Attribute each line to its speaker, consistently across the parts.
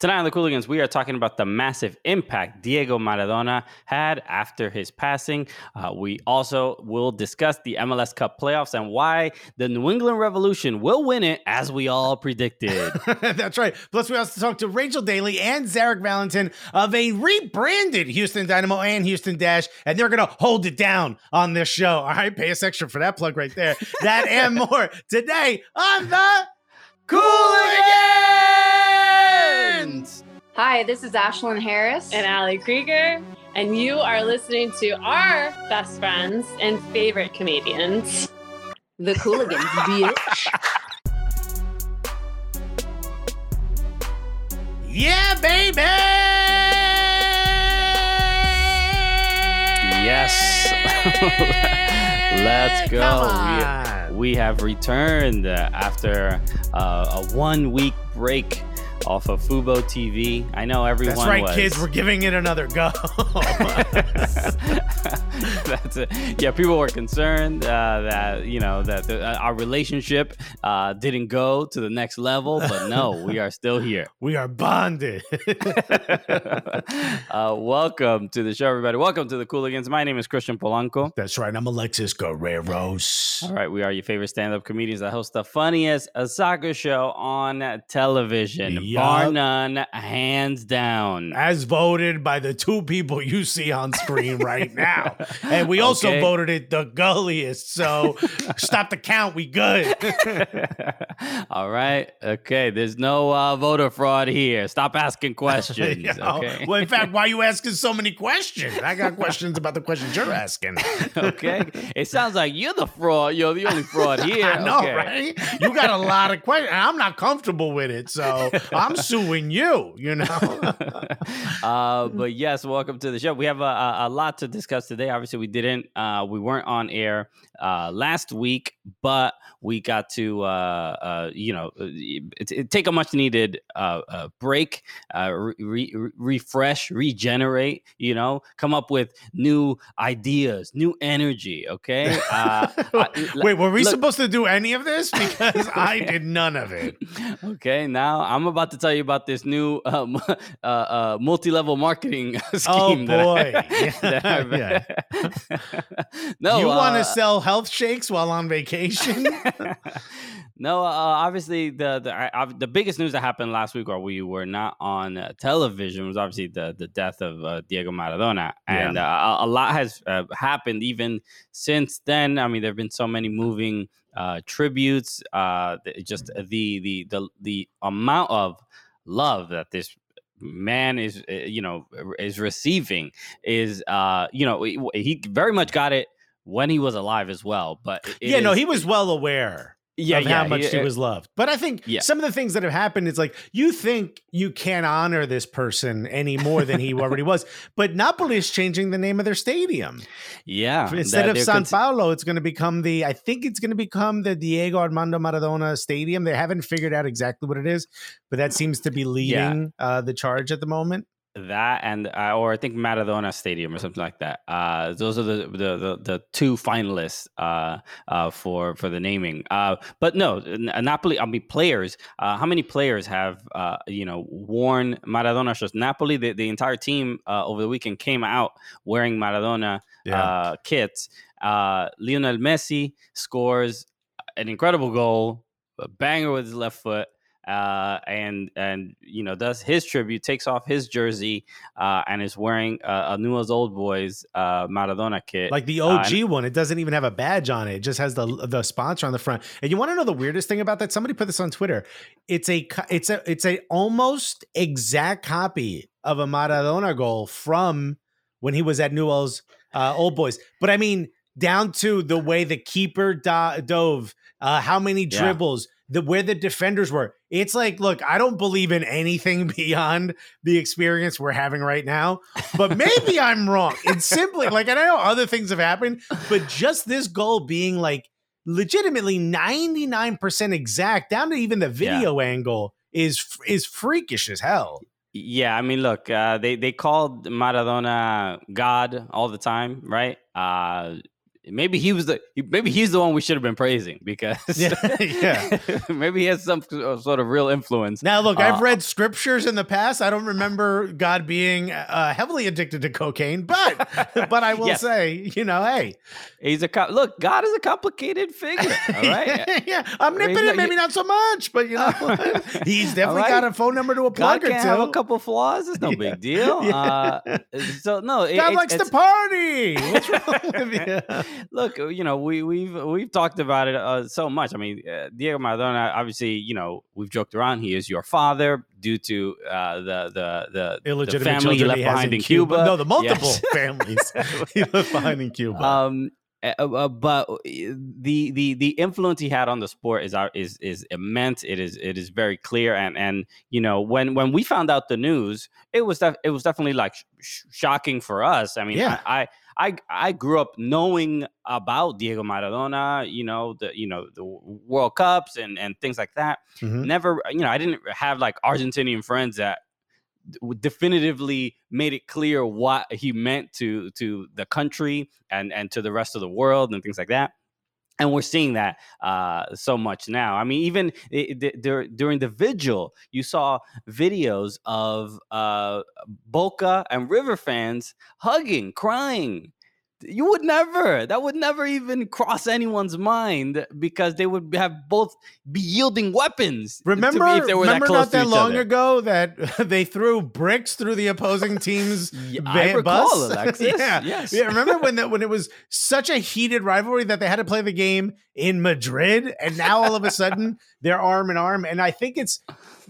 Speaker 1: Tonight on the Cooligans, we are talking about the massive impact Diego Maradona had after his passing. Uh, we also will discuss the MLS Cup playoffs and why the New England Revolution will win it, as we all predicted.
Speaker 2: That's right. Plus, we also talked to Rachel Daly and Zarek Valentin of a rebranded Houston Dynamo and Houston Dash, and they're going to hold it down on this show. All right, pay us extra for that plug right there. That and more today on the Cooligans.
Speaker 3: Hi, this is Ashlyn Harris.
Speaker 4: and Ali Krieger, and you are listening to our best friends and favorite comedians.
Speaker 3: the Cooligans, bitch.
Speaker 2: Yeah, baby.
Speaker 1: yes. Let's go. We- We, have returned after uh, a one week break off of Fubo TV. I know everyone
Speaker 2: That's right,
Speaker 1: was.
Speaker 2: kids. We're giving it another go.
Speaker 1: That's it. Yeah, people were concerned uh, that you know that the, uh, our relationship uh, didn't go to the next level, but no, we are still here.
Speaker 2: we are bonded.
Speaker 1: uh, welcome to the show, everybody. Welcome to the Cooligans. My name is Christian Polanco.
Speaker 2: That's right. I'm Alexis Guerreros.
Speaker 1: All right, we are your favorite stand-up comedians that host the funniest uh, soccer show on television,
Speaker 2: Yup.
Speaker 1: bar none, hands down.
Speaker 2: As voted by the two people you see on screen right now. And we also
Speaker 1: Okay.
Speaker 2: voted it the gulliest. So stop the count. We good.
Speaker 1: All right. Okay. There's no uh, voter fraud here. Stop asking questions.
Speaker 2: You know?
Speaker 1: Okay.
Speaker 2: Well, in fact, why are you asking so many questions? I got questions about the questions you're asking.
Speaker 1: okay. It sounds like you're the fraud. You're the only fraud here.
Speaker 2: I know,
Speaker 1: Okay.
Speaker 2: right? You got a lot of questions. and I'm not comfortable with it. So I'm suing you, you know?
Speaker 1: uh, but yes, welcome to the show. We have a, a, lot to discuss today. Obviously, we didn't, uh, we weren't on air uh, last week, but we got to, uh, uh, you know, it, it take a much needed uh, uh, break, uh, re- re- refresh, regenerate. You know, come up with new ideas, new energy. Okay. Uh, I-
Speaker 2: Wait, were we
Speaker 1: look-
Speaker 2: supposed to do any of this? Because I did none of it.
Speaker 1: Okay, now I'm about to tell you about this new um, uh, uh, multi-level marketing scheme.
Speaker 2: Oh,
Speaker 1: that I-
Speaker 2: boy.
Speaker 1: that I've- no,
Speaker 2: you want
Speaker 1: uh,
Speaker 2: to sell health shakes while on vacation?
Speaker 1: no, uh, obviously the the I, the biggest news that happened last week, or we were not on uh, television, was obviously the the death of uh, Diego Maradona, and uh, a, a lot has uh, happened even since then. I mean, there have been so many moving uh, tributes, uh, just the the the the amount of love that this man is you know is receiving is uh you know he very much got it when he was alive as well but
Speaker 2: yeah, no, he was well aware
Speaker 1: yeah,
Speaker 2: of
Speaker 1: yeah,
Speaker 2: how much he,
Speaker 1: uh,
Speaker 2: was loved. But I think
Speaker 1: Yeah.
Speaker 2: some of the things that have happened, it's like you think you can't honor this person any more than he already was. But Napoli is changing the name of their stadium.
Speaker 1: yeah
Speaker 2: Instead of San
Speaker 1: cons-
Speaker 2: Paulo, it's going to become the, I think it's going to become the Diego Armando Maradona Stadium. They haven't figured out exactly what it is, but that seems to be leading uh, the charge at the moment.
Speaker 1: That and uh, or I think Maradona Stadium or something like that. Uh, those are the the the, the two finalists uh, uh, for for the naming. Uh, but no, Napoli. I mean, players. Uh, how many players have uh, you know worn Maradona shirts? Napoli. The, the entire team uh, over the weekend came out wearing Maradona uh, kits. Uh, Lionel Messi scores an incredible goal, a banger with his left foot. Uh, and and you know does his tribute, takes off his jersey, uh, and is wearing uh, a Newell's Old Boys uh, Maradona kit.
Speaker 2: Like the
Speaker 1: Uh,
Speaker 2: OG one, it doesn't even have a badge on it. It just has the the sponsor on the front. And you want to know the weirdest thing about that? Somebody put this on Twitter. It's a it's a it's a almost exact copy of a Maradona goal from when he was at Newell's uh, Old Boys. But I mean, down to the way the keeper do- dove, uh, how many
Speaker 1: Yeah.
Speaker 2: The where the defenders were. It's like, look, I don't believe in anything beyond the experience we're having right now, but maybe I'm wrong. It's simply like, and I know other things have happened, but just this goal being like legitimately 99% exact down to even the video angle is is freakish as hell.
Speaker 1: Yeah, I mean, look, uh, they they called Maradona God all the time, right? Uh, maybe he was the maybe he's the one we should have been praising because
Speaker 2: Yeah, yeah.
Speaker 1: maybe he has some sort of real influence.
Speaker 2: Now, look, I've
Speaker 1: Uh,
Speaker 2: read scriptures in the past. I don't remember God being uh, heavily addicted to cocaine, but but I will
Speaker 1: Yes.
Speaker 2: say, you know, hey,
Speaker 1: He's a co- look. God is a complicated figure. All right,
Speaker 2: yeah, omnipotent,
Speaker 1: not-
Speaker 2: maybe not so much, but you know, he's definitely
Speaker 1: All
Speaker 2: got a phone number to a
Speaker 1: God
Speaker 2: plug or
Speaker 1: can have a couple flaws. It's no
Speaker 2: Yeah.
Speaker 1: big deal.
Speaker 2: Yeah.
Speaker 1: Uh, so no, it,
Speaker 2: God
Speaker 1: it's-
Speaker 2: likes to party. What's wrong with you?
Speaker 1: Look, uh, you know, we we've we've talked about it uh, so much. I mean, uh, Diego Maradona, obviously, you know, we've joked around. He is your father due to uh, the the the, the
Speaker 2: Illegitimate
Speaker 1: family he left
Speaker 2: he
Speaker 1: behind
Speaker 2: in
Speaker 1: in Cuba.
Speaker 2: No, the multiple
Speaker 1: Yes.
Speaker 2: families he left behind in Cuba.
Speaker 1: Um, uh, uh, but the the the influence he had on the sport is is is immense. It is it is very clear, and and you know when when we found out the news, it was def- it was definitely like sh- sh- shocking for us. I mean,
Speaker 2: Yeah.
Speaker 1: I, I I I grew up knowing about Diego Maradona. You know the you know the World Cups and and things like that.
Speaker 2: Mhm.
Speaker 1: Never you know I didn't have like Argentinian friends that definitively made it clear what he meant to to the country and and to the rest of the world and things like that and we're seeing that uh, so much now. I mean, even i- i- dur- during the vigil, you saw videos of uh, Boca and River fans hugging, crying. You would never. That would never even cross anyone's mind because they would have both be yielding weapons.
Speaker 2: Remember,
Speaker 1: if they were
Speaker 2: remember
Speaker 1: that
Speaker 2: not that long
Speaker 1: other.
Speaker 2: ago that they threw bricks through the opposing team's
Speaker 1: Yeah, I recall,
Speaker 2: bus?
Speaker 1: Alexis.
Speaker 2: yeah.
Speaker 1: Yes.
Speaker 2: yeah. Remember when that when it was such a heated rivalry that they had to play the game in Madrid, and now all of a sudden they're arm in arm. And I think it's,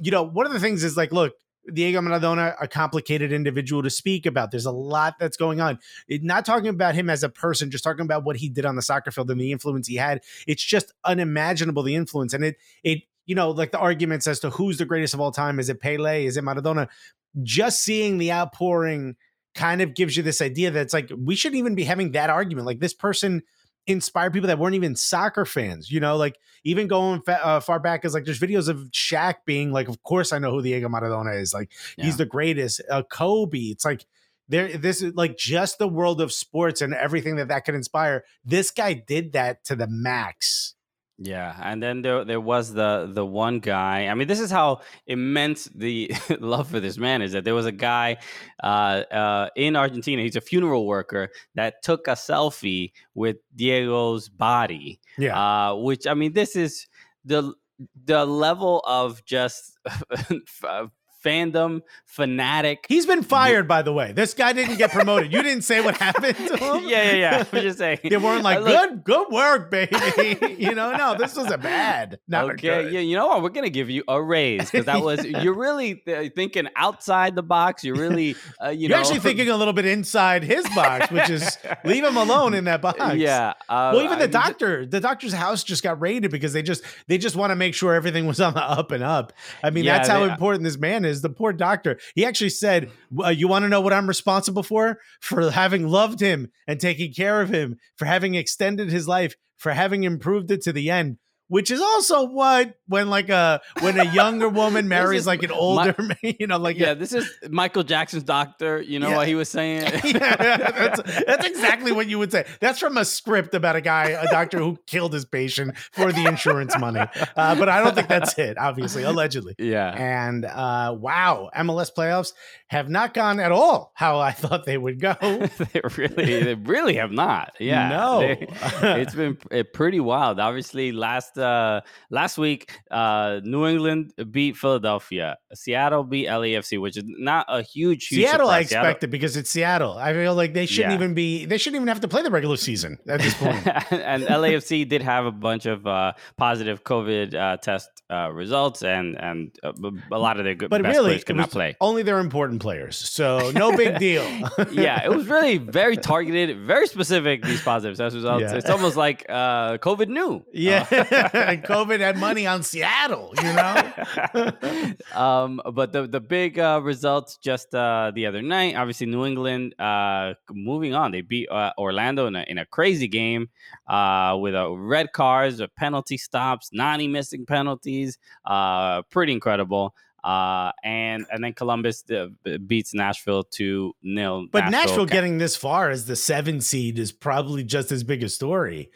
Speaker 2: you know, one of the things is like, look. Diego Maradona, a complicated individual to speak about. There's a lot that's going on. It, not talking about him as a person, just talking about what he did on the soccer field and the influence he had. It's just unimaginable the influence, and it it you know like the arguments as to who's the greatest of all time. Is it Pele? Is it Maradona? Just seeing the outpouring kind of gives you this idea that it's like we shouldn't even be having that argument. Like this person inspired people that weren't even soccer fans. You know, like even going fa- uh, far back as like there's videos of Shaq being like, of course I know who Diego Maradona is. Like
Speaker 1: Yeah.
Speaker 2: he's the greatest. Uh, Kobe. It's like there. This is like just the world of sports and everything that that could inspire. This guy did that to the max.
Speaker 1: Yeah, and then there there was the the one guy. I mean, this is how immense the love for this man is. That there was a guy uh, uh, in Argentina. He's a funeral worker that took a selfie with Diego's body.
Speaker 2: Yeah.
Speaker 1: Uh, which I mean, this is the the level of just fandom fanatic.
Speaker 2: He's been fired, by the way. This guy didn't get promoted. You didn't say what happened to him.
Speaker 1: yeah, yeah, yeah. I'm just saying.
Speaker 2: They weren't like,
Speaker 1: Uh,
Speaker 2: good, good work, baby. you know, no, this was a bad. Not
Speaker 1: okay,
Speaker 2: good.
Speaker 1: yeah, you know what? We're gonna give you a raise because that was you're really th- thinking outside the box. You're really, uh, you
Speaker 2: You're
Speaker 1: know,
Speaker 2: actually thinking a little bit inside his box, which is leave him alone in that box.
Speaker 1: Yeah. Uh,
Speaker 2: Well, even
Speaker 1: I-
Speaker 2: the doctor, the doctor's house just got raided because they just they just want to make sure everything was on the up and up. I mean,
Speaker 1: Yeah,
Speaker 2: that's how
Speaker 1: they-
Speaker 2: important this man is. Is the poor doctor. He actually said, uh, "You want to know what I'm responsible for? For having loved him and taking care of him, for having extended his life, for having improved it to the end." Which is also what when like a when a younger woman marries
Speaker 1: is
Speaker 2: like an
Speaker 1: my-
Speaker 2: older man, you know, like
Speaker 1: yeah, this is Michael Jackson's doctor. You know
Speaker 2: Yeah.
Speaker 1: what he was saying?
Speaker 2: yeah, that's, that's exactly what you would say. That's from a script about a guy, a doctor who killed his patient for the insurance money. Uh, but I don't think that's it, obviously, allegedly.
Speaker 1: yeah.
Speaker 2: And uh, wow, MLS playoffs have not gone at all how I thought they would go.
Speaker 1: they really, they really have not. Yeah,
Speaker 2: No.
Speaker 1: They- it's been uh, pretty wild. Obviously, last uh last week, uh New England beat Philadelphia. Seattle beat LAFC, which is not a huge, huge
Speaker 2: Seattle, I
Speaker 1: surprise. Seattle-
Speaker 2: expected because it's Seattle. I feel like they shouldn't
Speaker 1: Yeah.
Speaker 2: even be. They shouldn't even have to play the regular season at this point.
Speaker 1: and LAFC did have a bunch of uh, positive COVID uh, test uh, results, and and uh, a lot of their good
Speaker 2: But
Speaker 1: best
Speaker 2: really,
Speaker 1: players could not play.
Speaker 2: only their important players, so no big deal.
Speaker 1: yeah, it was really very targeted, very specific. These positive test results.
Speaker 2: Yeah.
Speaker 1: It's almost like uh, COVID knew.
Speaker 2: Yeah, COVID had money on Seattle, you know.
Speaker 1: um, but the the big uh, results just uh, the other night. Obviously, New England uh, moving on. They beat uh, Orlando in a, in a crazy game uh, with a red cards, penalty stops, Nani missing penalties. Uh, pretty incredible. Uh, and and then Columbus uh, beats Nashville to nil.
Speaker 2: But Nashville
Speaker 1: ca-
Speaker 2: getting this far as the seven seed is probably just as big a story.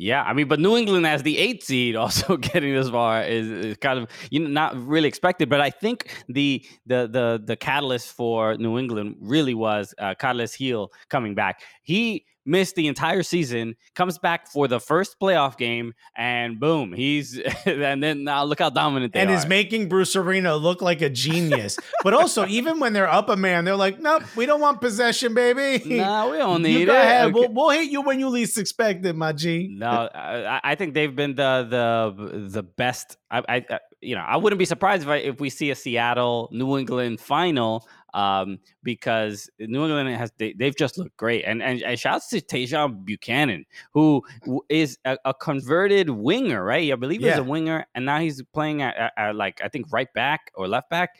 Speaker 1: Yeah, I mean, but New England as the eight seed also getting this far is, is kind of you know not really expected. But I think the the the the catalyst for New England really was uh, Carles Gil coming back. He missed the entire season, comes back for the first playoff game, and boom, he's and then now look how dominant they are.
Speaker 2: and
Speaker 1: are.
Speaker 2: is making Bruce Arena look like a genius. but also, even when they're up a man, they're like, "Nope, we don't want possession, baby.
Speaker 1: no, we don't need you
Speaker 2: go
Speaker 1: it.
Speaker 2: ahead.
Speaker 1: Okay.
Speaker 2: We'll, we'll hit you when you least expect it, my G."
Speaker 1: No, I, I think they've been the the the best. I, I I- you know I wouldn't be surprised if I, if we see a Seattle New England final um, because New England has they, they've just looked great and and, and shouts to Tajon Buchanan who is a, a converted winger right I believe he's
Speaker 2: Yeah.
Speaker 1: a winger and now he's playing at, at, at like I think right back or left back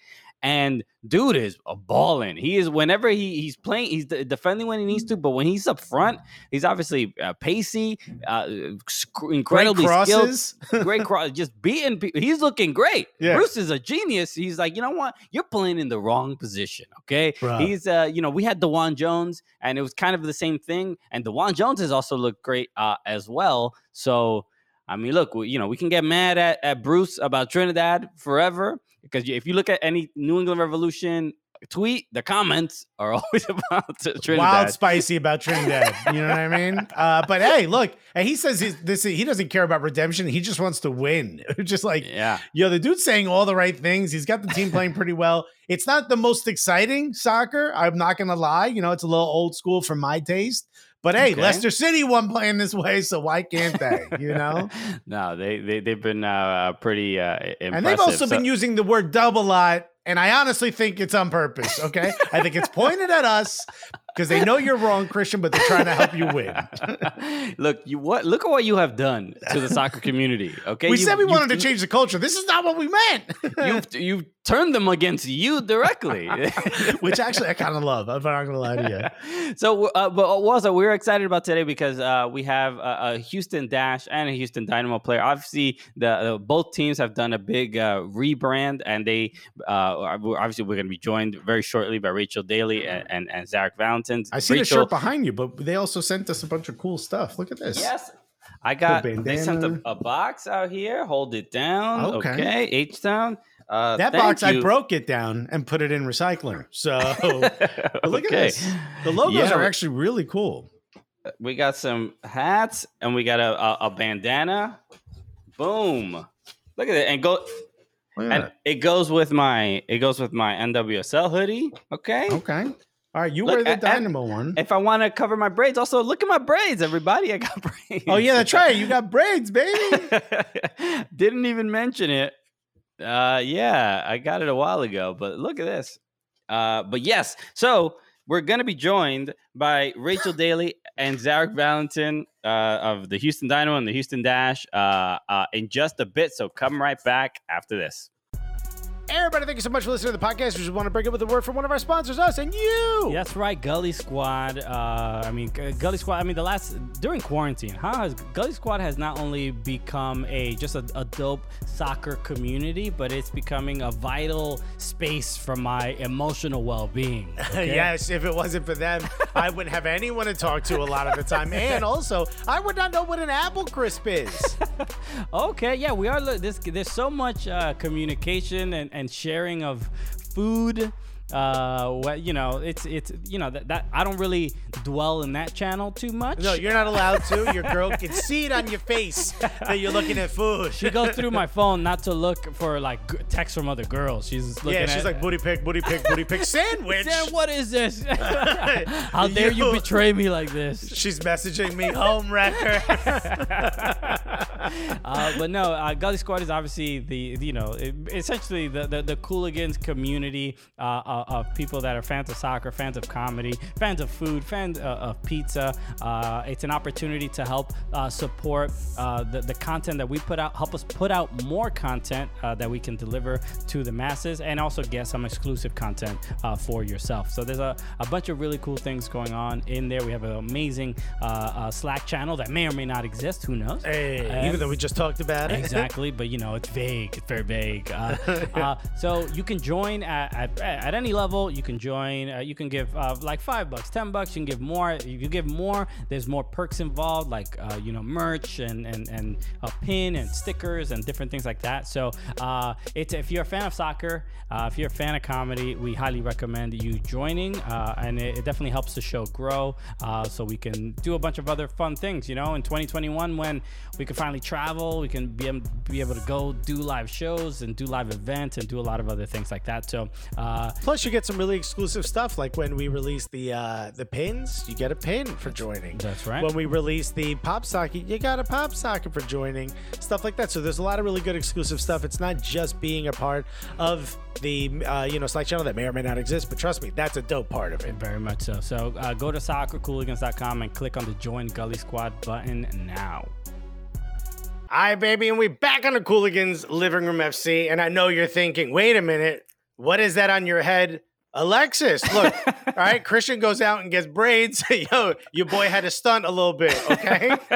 Speaker 1: and dude is a balling. He is whenever he, he's playing, he's de- defending when he needs to, but when he's up front, he's obviously uh, pacey, uh, sc-
Speaker 2: Great
Speaker 1: incredibly skilled, great cross, just beating people. He's looking great.
Speaker 2: Yeah.
Speaker 1: Bruce is a genius. He's like, you know what? You're playing in the wrong position. Okay.
Speaker 2: Bruh.
Speaker 1: He's, uh, you know, we had DeJuan Jones, and it was kind of the same thing. And DeJuan Jones has also looked great uh, as well. So, I mean, look, we, you know, we can get mad at, at Bruce about Trinidad forever because if you look at any New England Revolution tweet, the comments are always about Trinidad.
Speaker 2: Wild spicy about Trinidad. You know what I mean? Uh, but hey, look, and he says he's, this. He doesn't care about redemption. He just wants to win. just like
Speaker 1: yeah.
Speaker 2: Yo, the dude's saying all the right things. He's got the team playing pretty well. It's not the most exciting soccer. I'm not gonna lie. You know, it's a little old school for my taste. But hey,
Speaker 1: Okay.
Speaker 2: Leicester City won playing this way, so why can't they? You know,
Speaker 1: no, they they they've been uh, pretty uh, impressive.
Speaker 2: and they've also
Speaker 1: So-
Speaker 2: been using the word dub a lot, and I honestly think it's on purpose. Okay, I think it's pointed at us because they know you're wrong, Christian, but they're trying to help you win.
Speaker 1: look, you what? Look at what you have done to the soccer community. Okay,
Speaker 2: We
Speaker 1: You-
Speaker 2: said we
Speaker 1: you-
Speaker 2: wanted to change the culture. This is not what we meant.
Speaker 1: You've you've turned them against you directly.
Speaker 2: Which actually I kind of love. I'm not gonna lie to you.
Speaker 1: so, uh, but also we're excited about today because uh, we have a, a Houston Dash and a Houston Dynamo player. Obviously, the uh, both teams have done a big uh, rebrand, and they uh, obviously we're going to be joined very shortly by Rachel Daly and and, and Zarek Valentin.
Speaker 2: I see the shirt behind you, but they also sent us a bunch of cool stuff. Look at this.
Speaker 1: Yes. I got. They sent a, a box out here. Hold it down.
Speaker 2: Okay.
Speaker 1: Okay. H down. Uh,
Speaker 2: That box, I broke it down and put it in recycler. So look at this. The logos
Speaker 1: Yeah,
Speaker 2: are actually really cool.
Speaker 1: We got some hats and we got a, a, a bandana. Boom. Look at it. And go
Speaker 2: at
Speaker 1: and it goes with my it goes with my NWSL hoodie. Okay.
Speaker 2: Okay. All right, you
Speaker 1: Look,
Speaker 2: wear the Dynamo one.
Speaker 1: If I want to cover my braids, also look at my braids, everybody. I got braids.
Speaker 2: Oh yeah, that's right. You got braids, baby.
Speaker 1: Didn't even mention it. Uh, yeah, I got it a while ago, but look at this. Uh, but yes, so we're gonna be joined by Rachel Daly and Zarek Valentin uh, of the Houston Dynamo and the Houston Dash uh, uh, in just a bit. So come right back after this.
Speaker 2: Everybody, thank you so much for listening to the podcast. We just want to break it with a word from one of our sponsors, us and you.
Speaker 5: That's right, Gully Squad. Uh, I mean, Gully Squad. I mean, the last during quarantine, how has Gully Squad has not only become a just a, a dope soccer community, but it's becoming a vital space for my emotional well-being. okay?
Speaker 2: Yes, if it wasn't for them, I wouldn't have anyone to talk to a lot of the time. And also, I would not know what an apple crisp is.
Speaker 5: Okay, yeah, we are. This, there's so much uh, communication and, and sharing of food. Uh, what you know, it's it's you know that, that I don't really dwell in that channel too much.
Speaker 2: No, you're not allowed to. Your girl can see it on your face that you're looking at food.
Speaker 5: She goes through my phone not to look for like g- texts from other girls. She's looking
Speaker 2: yeah,
Speaker 5: at,
Speaker 2: she's like booty pick, booty pick, booty pick sandwich.
Speaker 5: Sam, what is this? How dare you
Speaker 2: You-
Speaker 5: betray me like this?
Speaker 2: She's messaging me home wrecker.
Speaker 5: uh, but no, uh, Gully Squad is obviously the you know it, essentially the the, the Cooligans community uh, uh, of people that are fans of soccer, fans of comedy, fans of food, fans uh, of pizza. Uh, it's an opportunity to help uh, support uh, the the content that we put out, help us put out more content uh, that we can deliver to the masses, and also get some exclusive content uh, for yourself. So there's a, a bunch of really cool things going on in there. We have an amazing uh, uh, Slack channel that may or may not exist. Who knows?
Speaker 2: Hey, even that we just talked about.
Speaker 5: exactly, but you know it's vague. It's very vague. Uh, uh, so you can join at, at, at any level. You can join. Uh, you can give uh, like five bucks, ten bucks. You can give more. If you give more, there's more perks involved, like uh, you know merch and and and a pin and stickers and different things like that. So uh, it's if you're a fan of soccer, if you're a fan of comedy, we highly recommend you joining, and it, it, definitely helps the show grow. so we can do a bunch of other fun things. You know, in 2021 when we can finally travel, we can be able, be able to go do live shows and do live events and do a lot of other things like that. So, uh,
Speaker 2: plus you get some really exclusive stuff, like when we release the uh, the pins, you get a pin for joining.
Speaker 5: That's right.
Speaker 2: When we release the pop socket, you got a pop socket for joining, stuff like that. So there's a lot of really good exclusive stuff. It's not just being a part of the uh, you know Slack channel that may or may not exist, but trust me, that's a dope part of it.
Speaker 5: Very much so. So uh, go to soccercooligans.com and click on the Join Gully Squad button now.
Speaker 2: All right, baby, and we back on the Cooligans Living Room FC, and I know you're thinking, wait a minute, what is that on your head? Alexis, look, all right, Christian goes out and gets braids. Yo, your boy had to stunt a little bit, okay?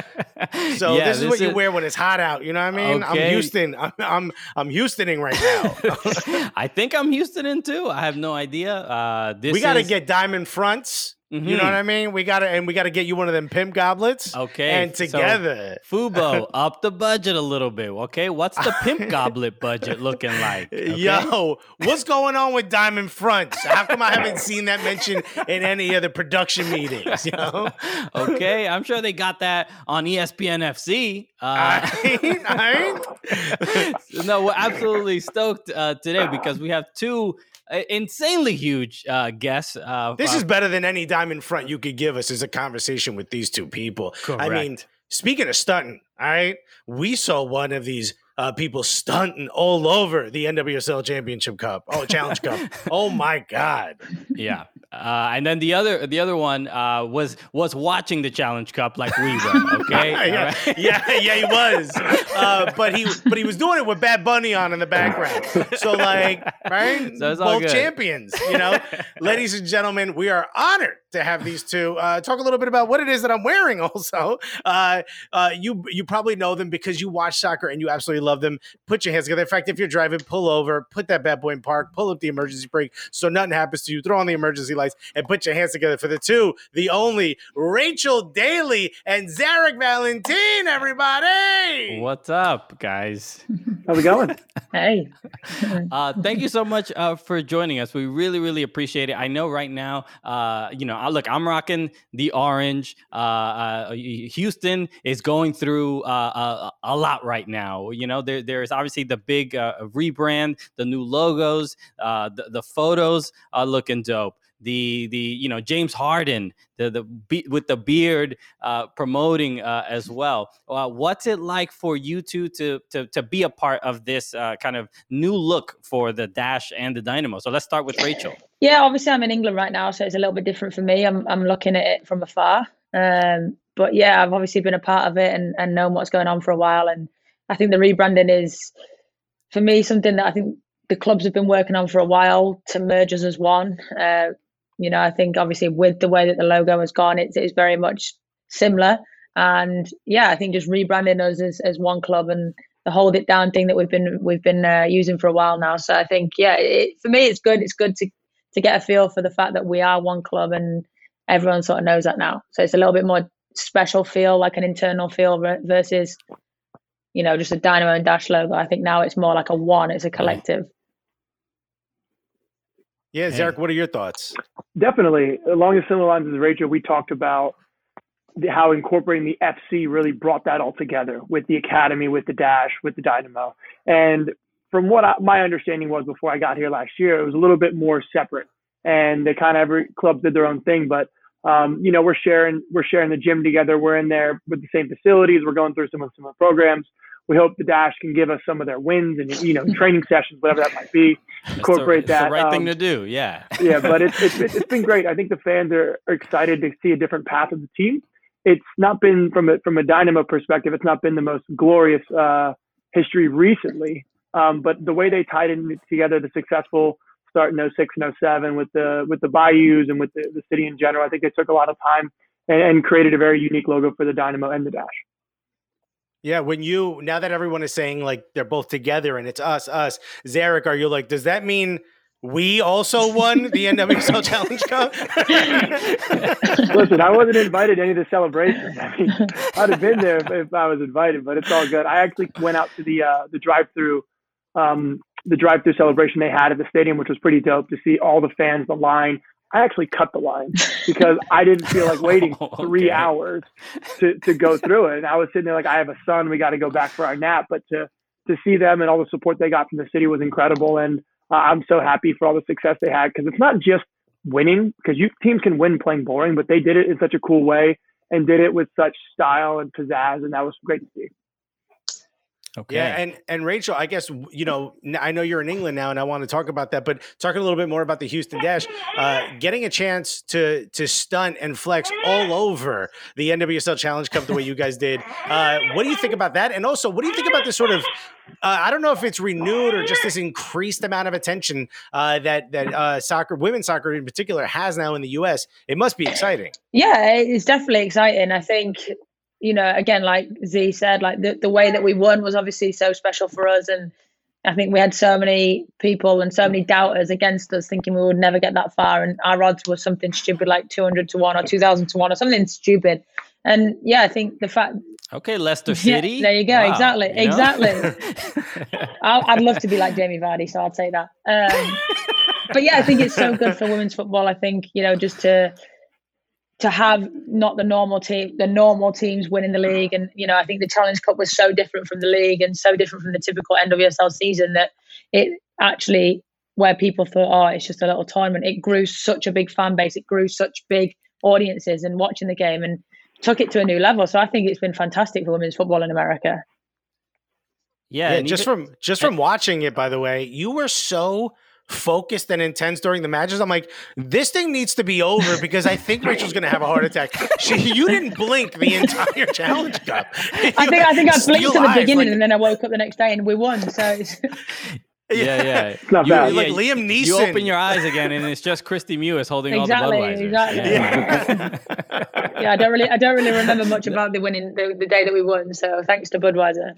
Speaker 2: So yeah, this is this what you wear when it's hot out. You know what I mean? Okay. I'm Houston. I'm I'm I'm Houstoning right
Speaker 1: now. I think I'm Houstoning too. I have no idea. Uh,
Speaker 2: we got to is... get diamond fronts. Mm-hmm. You know what I mean? We gotta and we gotta get you one of them pimp goblets.
Speaker 1: Okay.
Speaker 2: And together.
Speaker 1: So, Fubo, up the budget a little bit. Okay. What's the pimp goblet budget looking like? Okay?
Speaker 2: Yo, what's going on with Diamond Fronts? How come I haven't seen that mentioned in any of the production meetings? You know?
Speaker 1: okay. I'm sure they got that on ESPN FC. Uh, I ain't, I ain't. no, we're absolutely stoked uh, today because we have two insanely huge uh, guess. Uh,
Speaker 2: this uh, is better than any diamond front you could give us as a conversation with these two people. Correct. I mean, speaking of stunting, all right, we saw one of these uh, people stunting all over the NWSL Championship Cup. Oh, Challenge Cup. Oh my God.
Speaker 1: Yeah. Uh, and then the other the other one uh, was was watching the Challenge Cup like we were. Okay.
Speaker 2: yeah, right? yeah, yeah, he was. Uh, but he but he was doing it with Bad Bunny on in the background. So like, right? So Both champions. You know, ladies and gentlemen, we are honored to have these two uh, talk a little bit about what it is that I'm wearing. Also, uh, uh, you you probably know them because you watch soccer and you absolutely love them. Put your hands together. In fact, if you're driving, pull over, put that bad boy in park, pull up the emergency brake so nothing happens to you. Throw on the emergency lights and put your hands together for the two, the only Rachel Daly and Zarek Valentin. Everybody,
Speaker 1: what's up, guys?
Speaker 6: How's it going?
Speaker 3: hey,
Speaker 1: uh, thank you so much uh, for joining us. We really, really appreciate it. I know right now, uh, you know, look, I'm rocking the orange. Uh, uh, Houston is going through uh, a, a, lot right now. You know, there, there's obviously the big rebrand, the new logos, the, the photos are looking dope the the you know James Harden the the with the beard uh, promoting uh, as well. Uh, what's it like for you two to to to be a part of this uh, kind of new look for the Dash and the Dynamo? So let's start with Rachel.
Speaker 3: Yeah, obviously I'm in England right now, so it's a little bit different for me. I'm I'm looking at it from afar. Um, but yeah, I've obviously been a part of it and, and known what's going on for a while. And I think the rebranding is, for me, something that I think the clubs have been working on for a while to merge us as one. Uh, you know, I think obviously with the way that the logo has gone, it's, it's very much similar. And yeah, I think just rebranding us as, as one club and the hold it down thing that we've been we've been uh, using for a while now. So I think yeah, it, for me it's good. It's good to to get a feel for the fact that we are one club and everyone sort of knows that now. So it's a little bit more special feel, like an internal feel versus you know just a Dynamo and Dash logo. I think now it's more like a one. It's a collective.
Speaker 2: Yeah, Zarek, what are your thoughts?
Speaker 6: Definitely. Along the similar lines as Rachel, we talked about the, how incorporating the FC really brought that all together with the academy, with the dash, with the dynamo. And from what I, my understanding was before I got here last year, it was a little bit more separate, and they kind of every club did their own thing. But um, you know, we're sharing we're sharing the gym together. We're in there with the same facilities. We're going through some of some of programs we hope the Dash can give us some of their wins and you know training sessions, whatever that might be. Incorporate
Speaker 1: the,
Speaker 6: that.
Speaker 1: the right um, thing to do. Yeah.
Speaker 6: yeah, but it's, it's it's been great. I think the fans are, are excited to see a different path of the team. It's not been from a from a Dynamo perspective. It's not been the most glorious uh, history recently. Um, but the way they tied in together the successful start in 06 and 07 with the with the Bayous and with the, the city in general, I think they took a lot of time and, and created a very unique logo for the Dynamo and the Dash.
Speaker 2: Yeah, when you now that everyone is saying like they're both together and it's us, us, Zarek, are you like, does that mean we also won the NWSL Challenge Cup?
Speaker 6: Listen, I wasn't invited to any of the celebrations. I mean, I'd have been there if, if, I was invited, but it's all good. I actually went out to the uh, the drive-through um, the drive-through celebration they had at the stadium, which was pretty dope to see all the fans, the line. I actually cut the line because I didn't feel like waiting three okay. hours to, to go through it. And I was sitting there like, I have a son, we got to go back for our nap. But to to see them and all the support they got from the city was incredible. And uh, I'm so happy for all the success they had because it's not just winning because you teams can win playing boring, but they did it in such a cool way and did it with such style and pizzazz, and that was great to see.
Speaker 2: Okay. Yeah, and and Rachel, I guess you know I know you're in England now, and I want to talk about that. But talking a little bit more about the Houston Dash, uh, getting a chance to to stunt and flex all over the NWSL Challenge Cup the way you guys did. Uh, what do you think about that? And also, what do you think about this sort of? Uh, I don't know if it's renewed or just this increased amount of attention uh, that that uh, soccer, women's soccer in particular, has now in the U.S. It must be exciting.
Speaker 3: Yeah, it's definitely exciting. I think you know, again, like Z said, like the, the way that we won was obviously so special for us. And I think we had so many people and so many doubters against us thinking we would never get that far. And our odds were something stupid like 200 to 1 or 2000 to 1 or something stupid. And yeah, I think the fact.
Speaker 1: Okay, Leicester City.
Speaker 3: Yeah, there you go. Wow, exactly. You exactly. I'd love to be like Jamie Vardy, so I'd say that. Um, but yeah, I think it's so good for women's football. I think, you know, just to to have not the normal team, the normal teams winning the league. And, you know, I think the Challenge Cup was so different from the league and so different from the typical NWSL season that it actually, where people thought, oh, it's just a little tournament, it grew such a big fan base. It grew such big audiences and watching the game and took it to a new level. So I think it's been fantastic for women's football in America.
Speaker 2: Yeah, yeah just even, from just from watching it, by the way, you were so focused and intense during the matches. I'm like, this thing needs to be over because I think Rachel's going to have a heart attack. She, you didn't blink the entire Challenge Cup.
Speaker 3: I think I think I blinked at the beginning like, and then I woke up the next day and we won. So.
Speaker 1: Yeah, yeah.
Speaker 6: It's not bad.
Speaker 2: Like yeah, Liam Neeson.
Speaker 1: You open your eyes again, and it's just Kristie Mewis holding exactly, all the Budweisers.
Speaker 3: Exactly. Yeah. yeah, I don't really, I don't really remember much about the winning the, the day that we won. So thanks to Budweiser.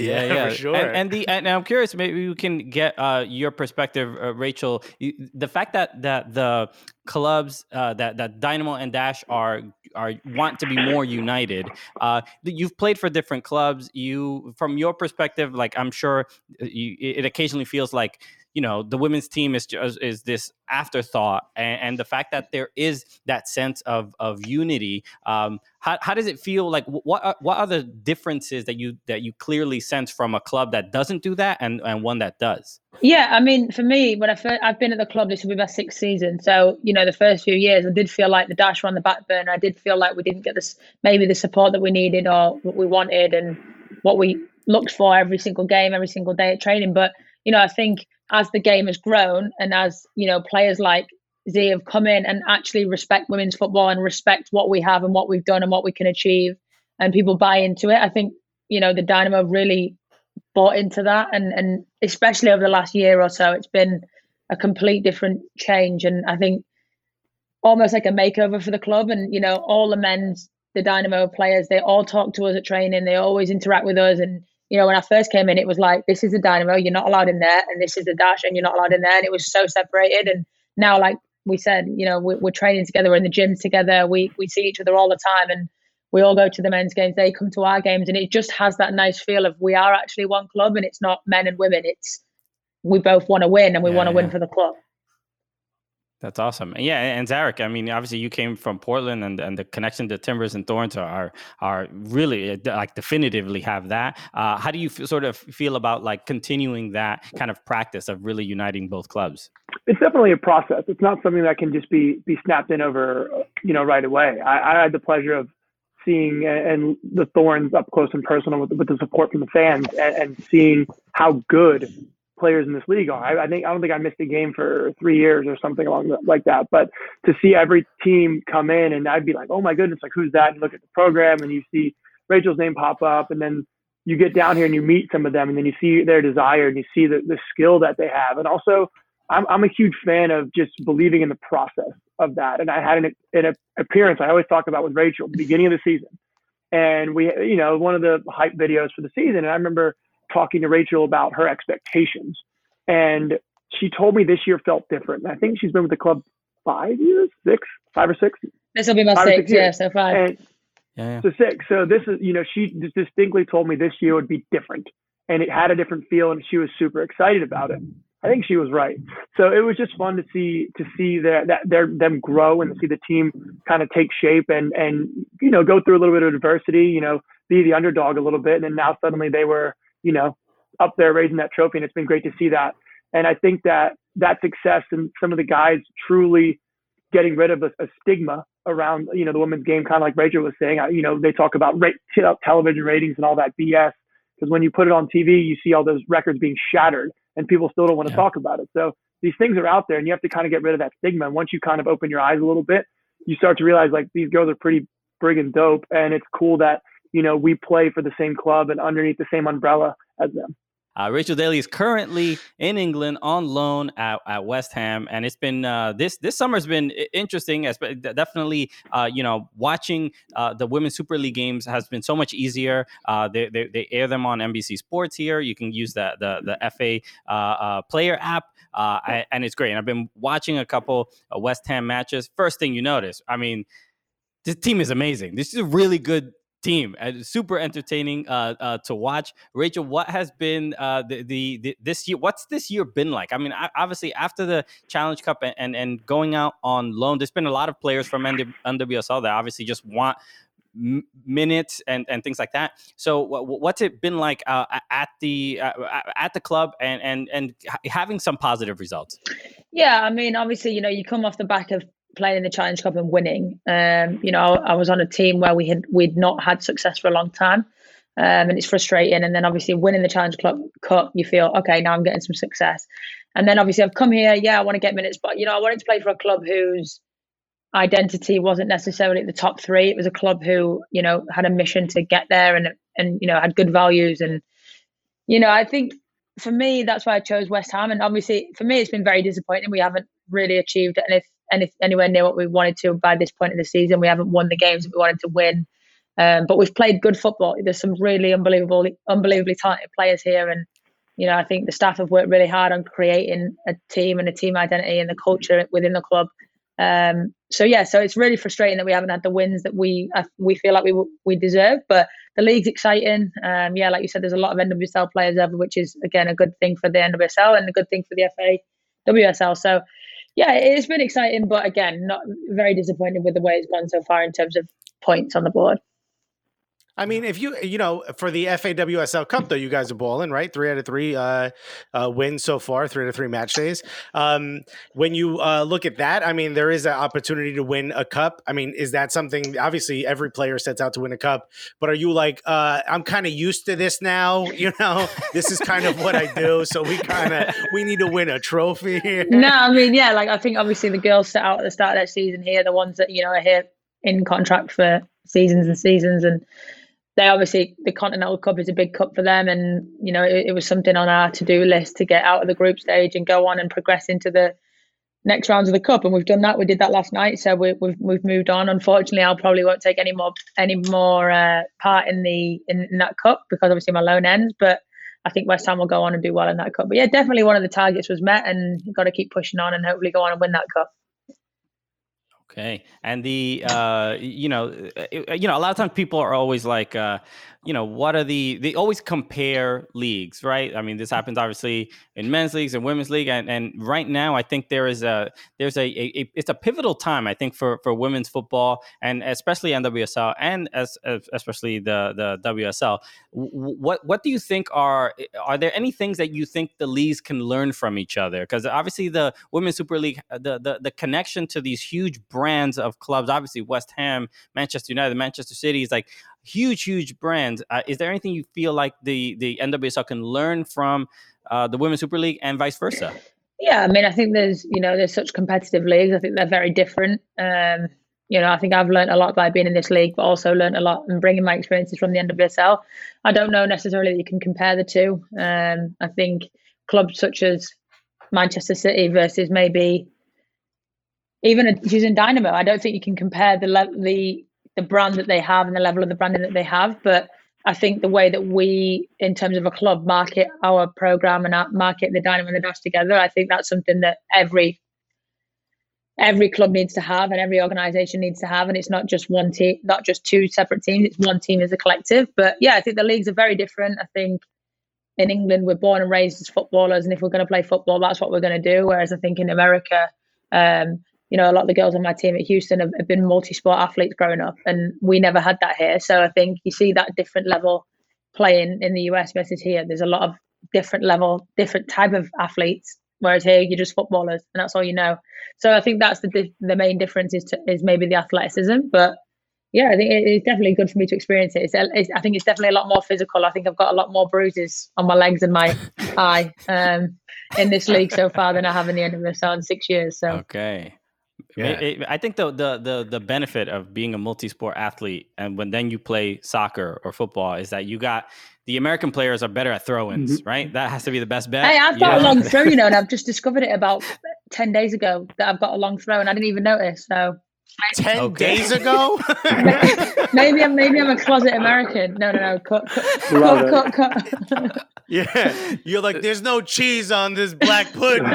Speaker 1: Yeah, yeah, for sure. And, and, the and I'm curious, maybe we can get uh, your perspective, uh, Rachel. The fact that that the clubs uh, that that Dynamo and Dash are are want to be more united. Uh, you've played for different clubs. You, from your perspective, like I'm sure uh, you, it occasionally feels like you know the women's team is just is this afterthought and, and the fact that there is that sense of of unity um, how, how does it feel like what are, what are the differences that you that you clearly sense from a club that doesn't do that and and one that does?
Speaker 3: Yeah i mean for me when i first i've been at the club this will be my sixth season so you know the first few years i did feel like the dash were on the back burner. I did feel like we didn't get this maybe the support that we needed or what we wanted and what we looked for every single game every single day at training but you know i think as the game has grown and as you know players like Z have come in and actually respect women's football and respect what we have and what we've done and what we can achieve and people buy into it. I think you know the Dynamo really bought into that and and especially over the last year or so it's been a complete different change and I think almost like a makeover for the club and you know all the men's the Dynamo players they all talk to us at training they always interact with us and you know, when I first came in, it was like, this is the dynamo, you're not allowed in there, and this is the dash, and you're not allowed in there. And it was so separated. And now, like we said, you know, we're, we're training together, we're in the gyms together, we, we see each other all the time, and we all go to the men's games, they come to our games, and it just has that nice feel of we are actually one club, and it's not men and women, it's we both want to win, and we yeah, want to yeah. win for the club.
Speaker 1: That's awesome. Yeah, and Zarek, I mean, obviously you came from Portland, and, and the connection to Timbers and Thorns are are really uh, like definitively have that. Uh, how do you f- sort of feel about like continuing that kind of practice of really uniting both clubs?
Speaker 6: It's definitely a process. It's not something that can just be be snapped in over, you know, right away. I, I had the pleasure of seeing and the Thorns up close and personal with, with the support from the fans and, and seeing how good players in this league are. I, I, think I don't think I missed a game for three years or something along the, like that. But to see every team come in and I'd be like, oh my goodness, like who's that? And look at the program and you see Rachel's name pop up, and then you get down here and you meet some of them, and then you see their desire and you see the the skill that they have, and also. I'm, I'm a huge fan of just believing in the process of that. And I had an, an appearance I always talk about with Rachel beginning of the season And we, you know, one of the hype videos for the season. And I remember talking to Rachel about her expectations. And she told me this year felt different. And I think she's been with the club five years, six, five or six.
Speaker 3: This will be my six, yeah, so five.
Speaker 6: And
Speaker 1: Yeah, yeah.
Speaker 6: so six. So this is, you know, she distinctly told me this year would be different, and it had a different feel, and she was super excited about it. I think she was right. So it was just fun to see to see that that their them grow and to see the team kind of take shape and and you know go through a little bit of adversity, you know, be the underdog a little bit, and then now suddenly they were you know up there raising that trophy, and it's been great to see that. And I think that that success and some of the guys truly getting rid of a, a stigma around you know the women's game, kind of like Rachel was saying. I, you know, they talk about rate, television ratings and all that BS because when you put it on TV, you see all those records being shattered, and people still don't want to
Speaker 1: Yeah.
Speaker 6: talk about it. So these things are out there, and you have to kind of get rid of that stigma. And once you kind of open your eyes a little bit, you start to realize like these girls are pretty friggin' dope, and it's cool that you know we play for the same club and underneath the same umbrella as them.
Speaker 1: Uh, Rachel Daly is currently in England on loan at, at West Ham, and it's been uh, this this summer's been interesting. As definitely, uh, you know, watching uh, the Women's Super League games has been so much easier. Uh, they, they they air them on NBC Sports here. You can use the the, the FA uh, player app. And it's great. And I've been watching a couple West Ham matches. First thing you notice, I mean, this team is amazing. This is a really good team and super entertaining uh, uh, to watch. Rachel, what has been uh, the, the, the this year? What's this year been like? I mean, I, obviously after the Challenge Cup and, and and going out on loan, there's been a lot of players from NW, NWSL that obviously just want m- minutes and, and things like that. So wh- what's it been like uh, at the uh, at the club and and and having some positive results?
Speaker 3: Yeah, I mean, obviously, you know, you come off the back of playing in the Challenge Cup and winning. Um, you know, I was on a team where we had we'd not had success for a long time, um, and it's frustrating. And then obviously winning the Challenge Club Cup, you feel okay, now I'm getting some success. And then obviously I've come here, yeah, I want to get minutes, but you know, I wanted to play for a club whose identity wasn't necessarily the top three. It was a club who, you know, had a mission to get there and and you know had good values and you know, I think for me that's why I chose West Ham. And obviously for me it's been very disappointing. We haven't really achieved any, any anywhere near what we wanted to by this point in the season. We haven't won the games that we wanted to win. Um, but we've played good football. There's some really unbelievable, unbelievably talented players here, and you know I think the staff have worked really hard on creating a team and a team identity and the culture within the club. Um, so yeah, so it's really frustrating that we haven't had the wins that we uh, we feel like we we deserve. But the league's exciting. Um, yeah, like you said, there's a lot of NWSL players over, which is again a good thing for the NWSL and a good thing for the FA WSL. So yeah, it's been exciting, but again, not very disappointed with the way it's gone so far in terms of points on the board.
Speaker 2: I mean, if you you know for the FAWSL Cup though, you guys are balling right. Three out of three uh, uh, wins so far. Three out of three match days. Um, when you uh, look at that, I mean, there is an opportunity to win a cup. I mean, is that something? Obviously, every player sets out to win a cup, but are you like, uh, I'm kind of used to this now? You know, this is kind of what I do. So we kind of we need to win a trophy here.
Speaker 3: no, I mean, yeah, like I think obviously the girls set out at the start of their season here, the ones that you know are here in contract for seasons and seasons, and they obviously the Continental Cup is a big cup for them, and you know it, it was something on our to do list to get out of the group stage and go on and progress into the next rounds of the cup, and we've done that. We did that last night, so we, we've we've moved on. Unfortunately, I'll probably won't take any more any more uh, part in the in, in that cup because obviously my loan ends, but. I think West Ham will go on and do well in that cup. But yeah, definitely one of the targets was met, and got to keep pushing on and hopefully go on and win that cup.
Speaker 1: Okay, and the uh, you know, uh, you know, a lot of times people are always like, uh, you know, what are the? They always compare leagues, right? I mean, this happens obviously in men's leagues and women's league, and, and right now, I think there is a there's a, a, a it's a pivotal time, I think, for for women's football and especially NWSL and as, as especially the the WSL. What what do you think are are there any things that you think the leagues can learn from each other? Because obviously the Women's Super League, the, the the connection to these huge brands of clubs, obviously West Ham, Manchester United, Manchester City is like huge, huge brands. Uh, is there anything you feel like the the NWSL can learn from uh, the Women's Super League and vice versa?
Speaker 3: Yeah, I mean, I think there's you know there's such competitive leagues. I think they're very different. Um, you know, I think I've learned a lot by being in this league, but also learned a lot and bringing my experiences from the NWSL. I don't know necessarily that you can compare the two. Um, I think clubs such as Manchester City versus maybe even using Dynamo, I don't think you can compare the le- the the brand that they have and the level of the branding that they have. But I think the way that we, in terms of a club, market our program and market the Dynamo and the Dash together, I think that's something that every every club needs to have and every organization needs to have. And it's not just one team not just two separate teams it's one team as a collective. But yeah i think the leagues are very different. I think in england we're born and raised as footballers. And if we're going to play football that's what we're going to do. Whereas i think in america um, you know a lot of the girls on my team at houston have, have been multi-sport athletes growing up and we never had that here so i think you see that different level playing in the us versus here there's a lot of different level different type of athletes Whereas here, you're just footballers, and that's all you know. So I think that's the the main difference is to, is maybe the athleticism. But yeah, I think it's definitely good for me to experience it. It's, it's, I think it's definitely a lot more physical. I think I've got a lot more bruises on my legs and my eye um, in this league so far than I have in the end of the in six years. So
Speaker 5: okay. Yeah. It, it, I think the, the the the benefit of being a multi-sport athlete and when then you play soccer or football is that you got the American players are better at throw-ins, mm-hmm. right? That has to be the best bet.
Speaker 3: Hey, I've got yeah. a long throw, you know, and I've just discovered it about ten days ago that I've got a long throw, and I didn't even notice. So
Speaker 2: ten okay. days ago.
Speaker 3: maybe I'm maybe I'm a closet American. No, no, no. Cut, cut, cut, cut, cut.
Speaker 2: Yeah, you're like, there's no cheese on this black pudding.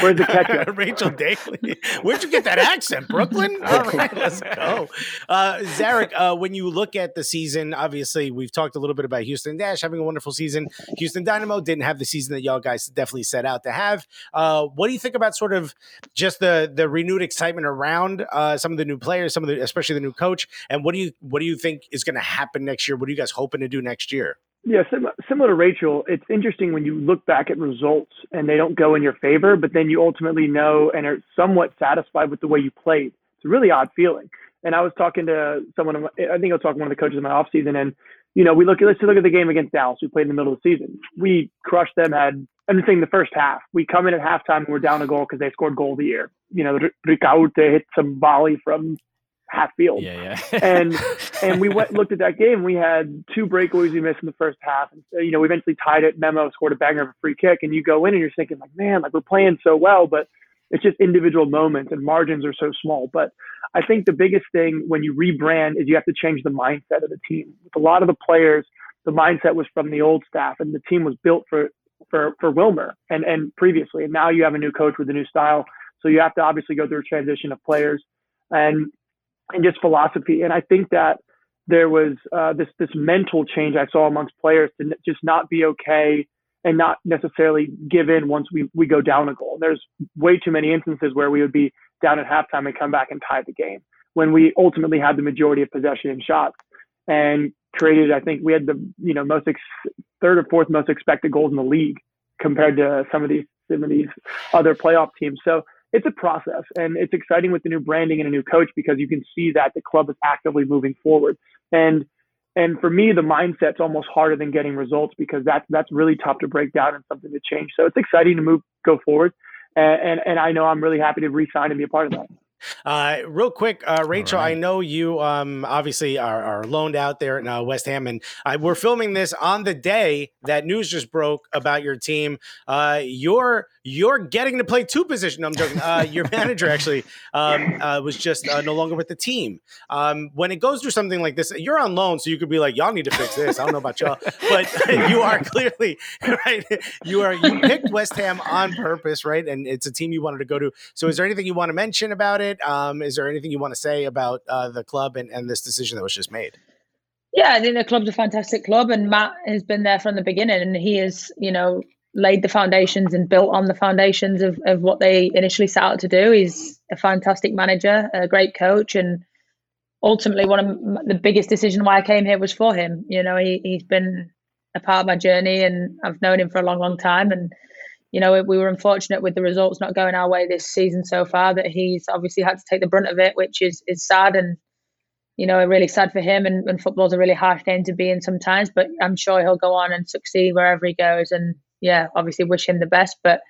Speaker 6: Where's the ketchup?
Speaker 2: Rachel Daly. Where'd you get that accent, Brooklyn? All right, let's go. Uh, Zarek, uh, when you look at the season, obviously we've talked a little bit about Houston Dash having a wonderful season. Houston Dynamo didn't have the season that y'all guys definitely set out to have. Uh, what do you think about sort of just the the renewed excitement around uh, some of the new players, some of the especially the new coach, and what do you what do you think is going to happen next year? What are you guys hoping to do next year?
Speaker 6: Yeah, sim- similar to Rachel, it's interesting when you look back at results and they don't go in your favor, but then you ultimately know and are somewhat satisfied with the way you played. It's a really odd feeling. And I was talking to someone, I think I was talking to one of the coaches in my offseason, and you know, we look let's look at the game against Dallas. We played in the middle of the season. We crushed them. Had I'm saying the first half. We come in at halftime and we're down a goal because they scored goal of the year. You know, Ricaurte hit some volley from half field.
Speaker 5: Yeah, yeah.
Speaker 6: and and we went looked at that game. We had two breakaways we missed in the first half. And, uh, you know, we eventually tied it. Memo scored a banger of a free kick, and you go in and you're thinking like, man, like we're playing so well, but it's just individual moments and margins are so small. But I think the biggest thing when you rebrand is you have to change the mindset of the team. With a lot of the players, the mindset was from the old staff, and the team was built for for for Wilmer and and previously. And now you have a new coach with a new style, so you have to obviously go through a transition of players. And and just philosophy. And I think that there was uh, this this mental change I saw amongst players to just not be okay and not necessarily give in once we, we go down a goal. There's way too many instances where we would be down at halftime and come back and tie the game when we ultimately had the majority of possession and shots and created. I think we had the you know most ex- third or fourth most expected goals in the league compared to some of these some of these other playoff teams. So it's a process and it's exciting with the new branding and a new coach because you can see that the club is actively moving forward. And and for me, the mindset's almost harder than getting results because that's that's really tough to break down and something to change. So it's exciting to move go forward. And, and, and I know I'm really happy to re-sign and be a part of that.
Speaker 2: Uh, real quick, uh, Rachel, right. I know you um, obviously are, are, loaned out there in uh, West Ham, and we're filming this on the day that news just broke about your team. Uh, you're you're getting to play two positions. I'm joking. Uh, your manager actually um, uh, was just no longer with the team. Um, when it goes through something like this, you're on loan, so you could be like, "Y'all need to fix this." I don't know about y'all, but you are clearly right. You are you picked West Ham on purpose, right? And it's a team you wanted to go to. So, is there anything you want to mention about it? It. Um, is there anything you want to say about uh, the club and, and this decision that was just made?
Speaker 3: Yeah, I think the club's a fantastic club, and Matt has been there from the beginning, and he has, you know, laid the foundations and built on the foundations of, of what they initially set out to do. He's a fantastic manager, a great coach, and ultimately one of the biggest decision why I came here was for him. You know, he he's been a part of my journey, and I've known him for a long, long time, and you know, we were unfortunate with the results not going our way this season so far that he's obviously had to take the brunt of it, which is is sad and you know, really sad for him. And, and football's a really harsh game to be in sometimes, but I'm sure he'll go on and succeed wherever he goes. And yeah, obviously wish him the best. But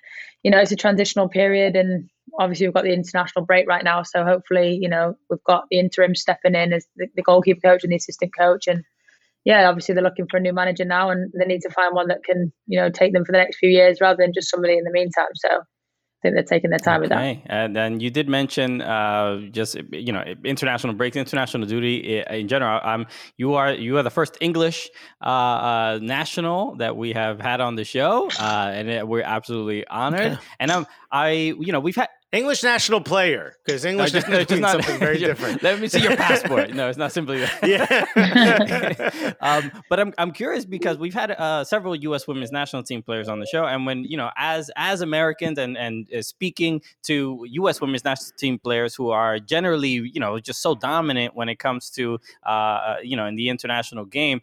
Speaker 3: you know, it's a transitional period, and obviously we've got the international break right now. So hopefully, you know, we've got the interim stepping in as the, the goalkeeper coach and the assistant coach, and yeah, obviously they're looking for a new manager now, and they need to find one that can, you know, take them for the next few years rather than just somebody in the meantime. So, I think they're taking their time with that.
Speaker 1: And then you did mention uh, just you know international breaks, international duty in general. Um, you are you are the first English uh, uh, national that we have had on the show, uh, and we're absolutely honored. And um, I you know we've had
Speaker 2: English national player, because English no, just, no, means not, something very different.
Speaker 1: Let me see your passport. No, it's not simply that.
Speaker 2: Yeah.
Speaker 1: um, but I'm I'm curious because we've had uh, several U.S. women's national team players on the show, and when you know, as as Americans and and uh, speaking to U.S. women's national team players who are generally you know just so dominant when it comes to uh, uh you know in the international game.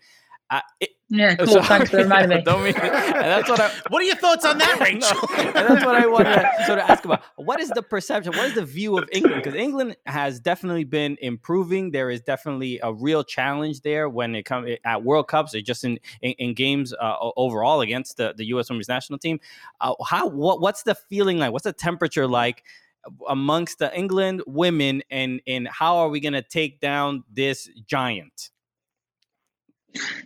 Speaker 3: It, yeah, cool. So, Thanks for reminding me. Don't mean,
Speaker 2: that's what I. What are your thoughts on that, Rachel?
Speaker 1: no, and that's what I want to sort of ask about. What is the perception? What is the view of England? Because England has definitely been improving. There is definitely a real challenge there when it comes at World Cups or just in in, in games uh, overall against the, the U.S. Women's National Team. Uh, how what what's the feeling like? What's the temperature like? amongst the England women and and how are we going to take down this giant?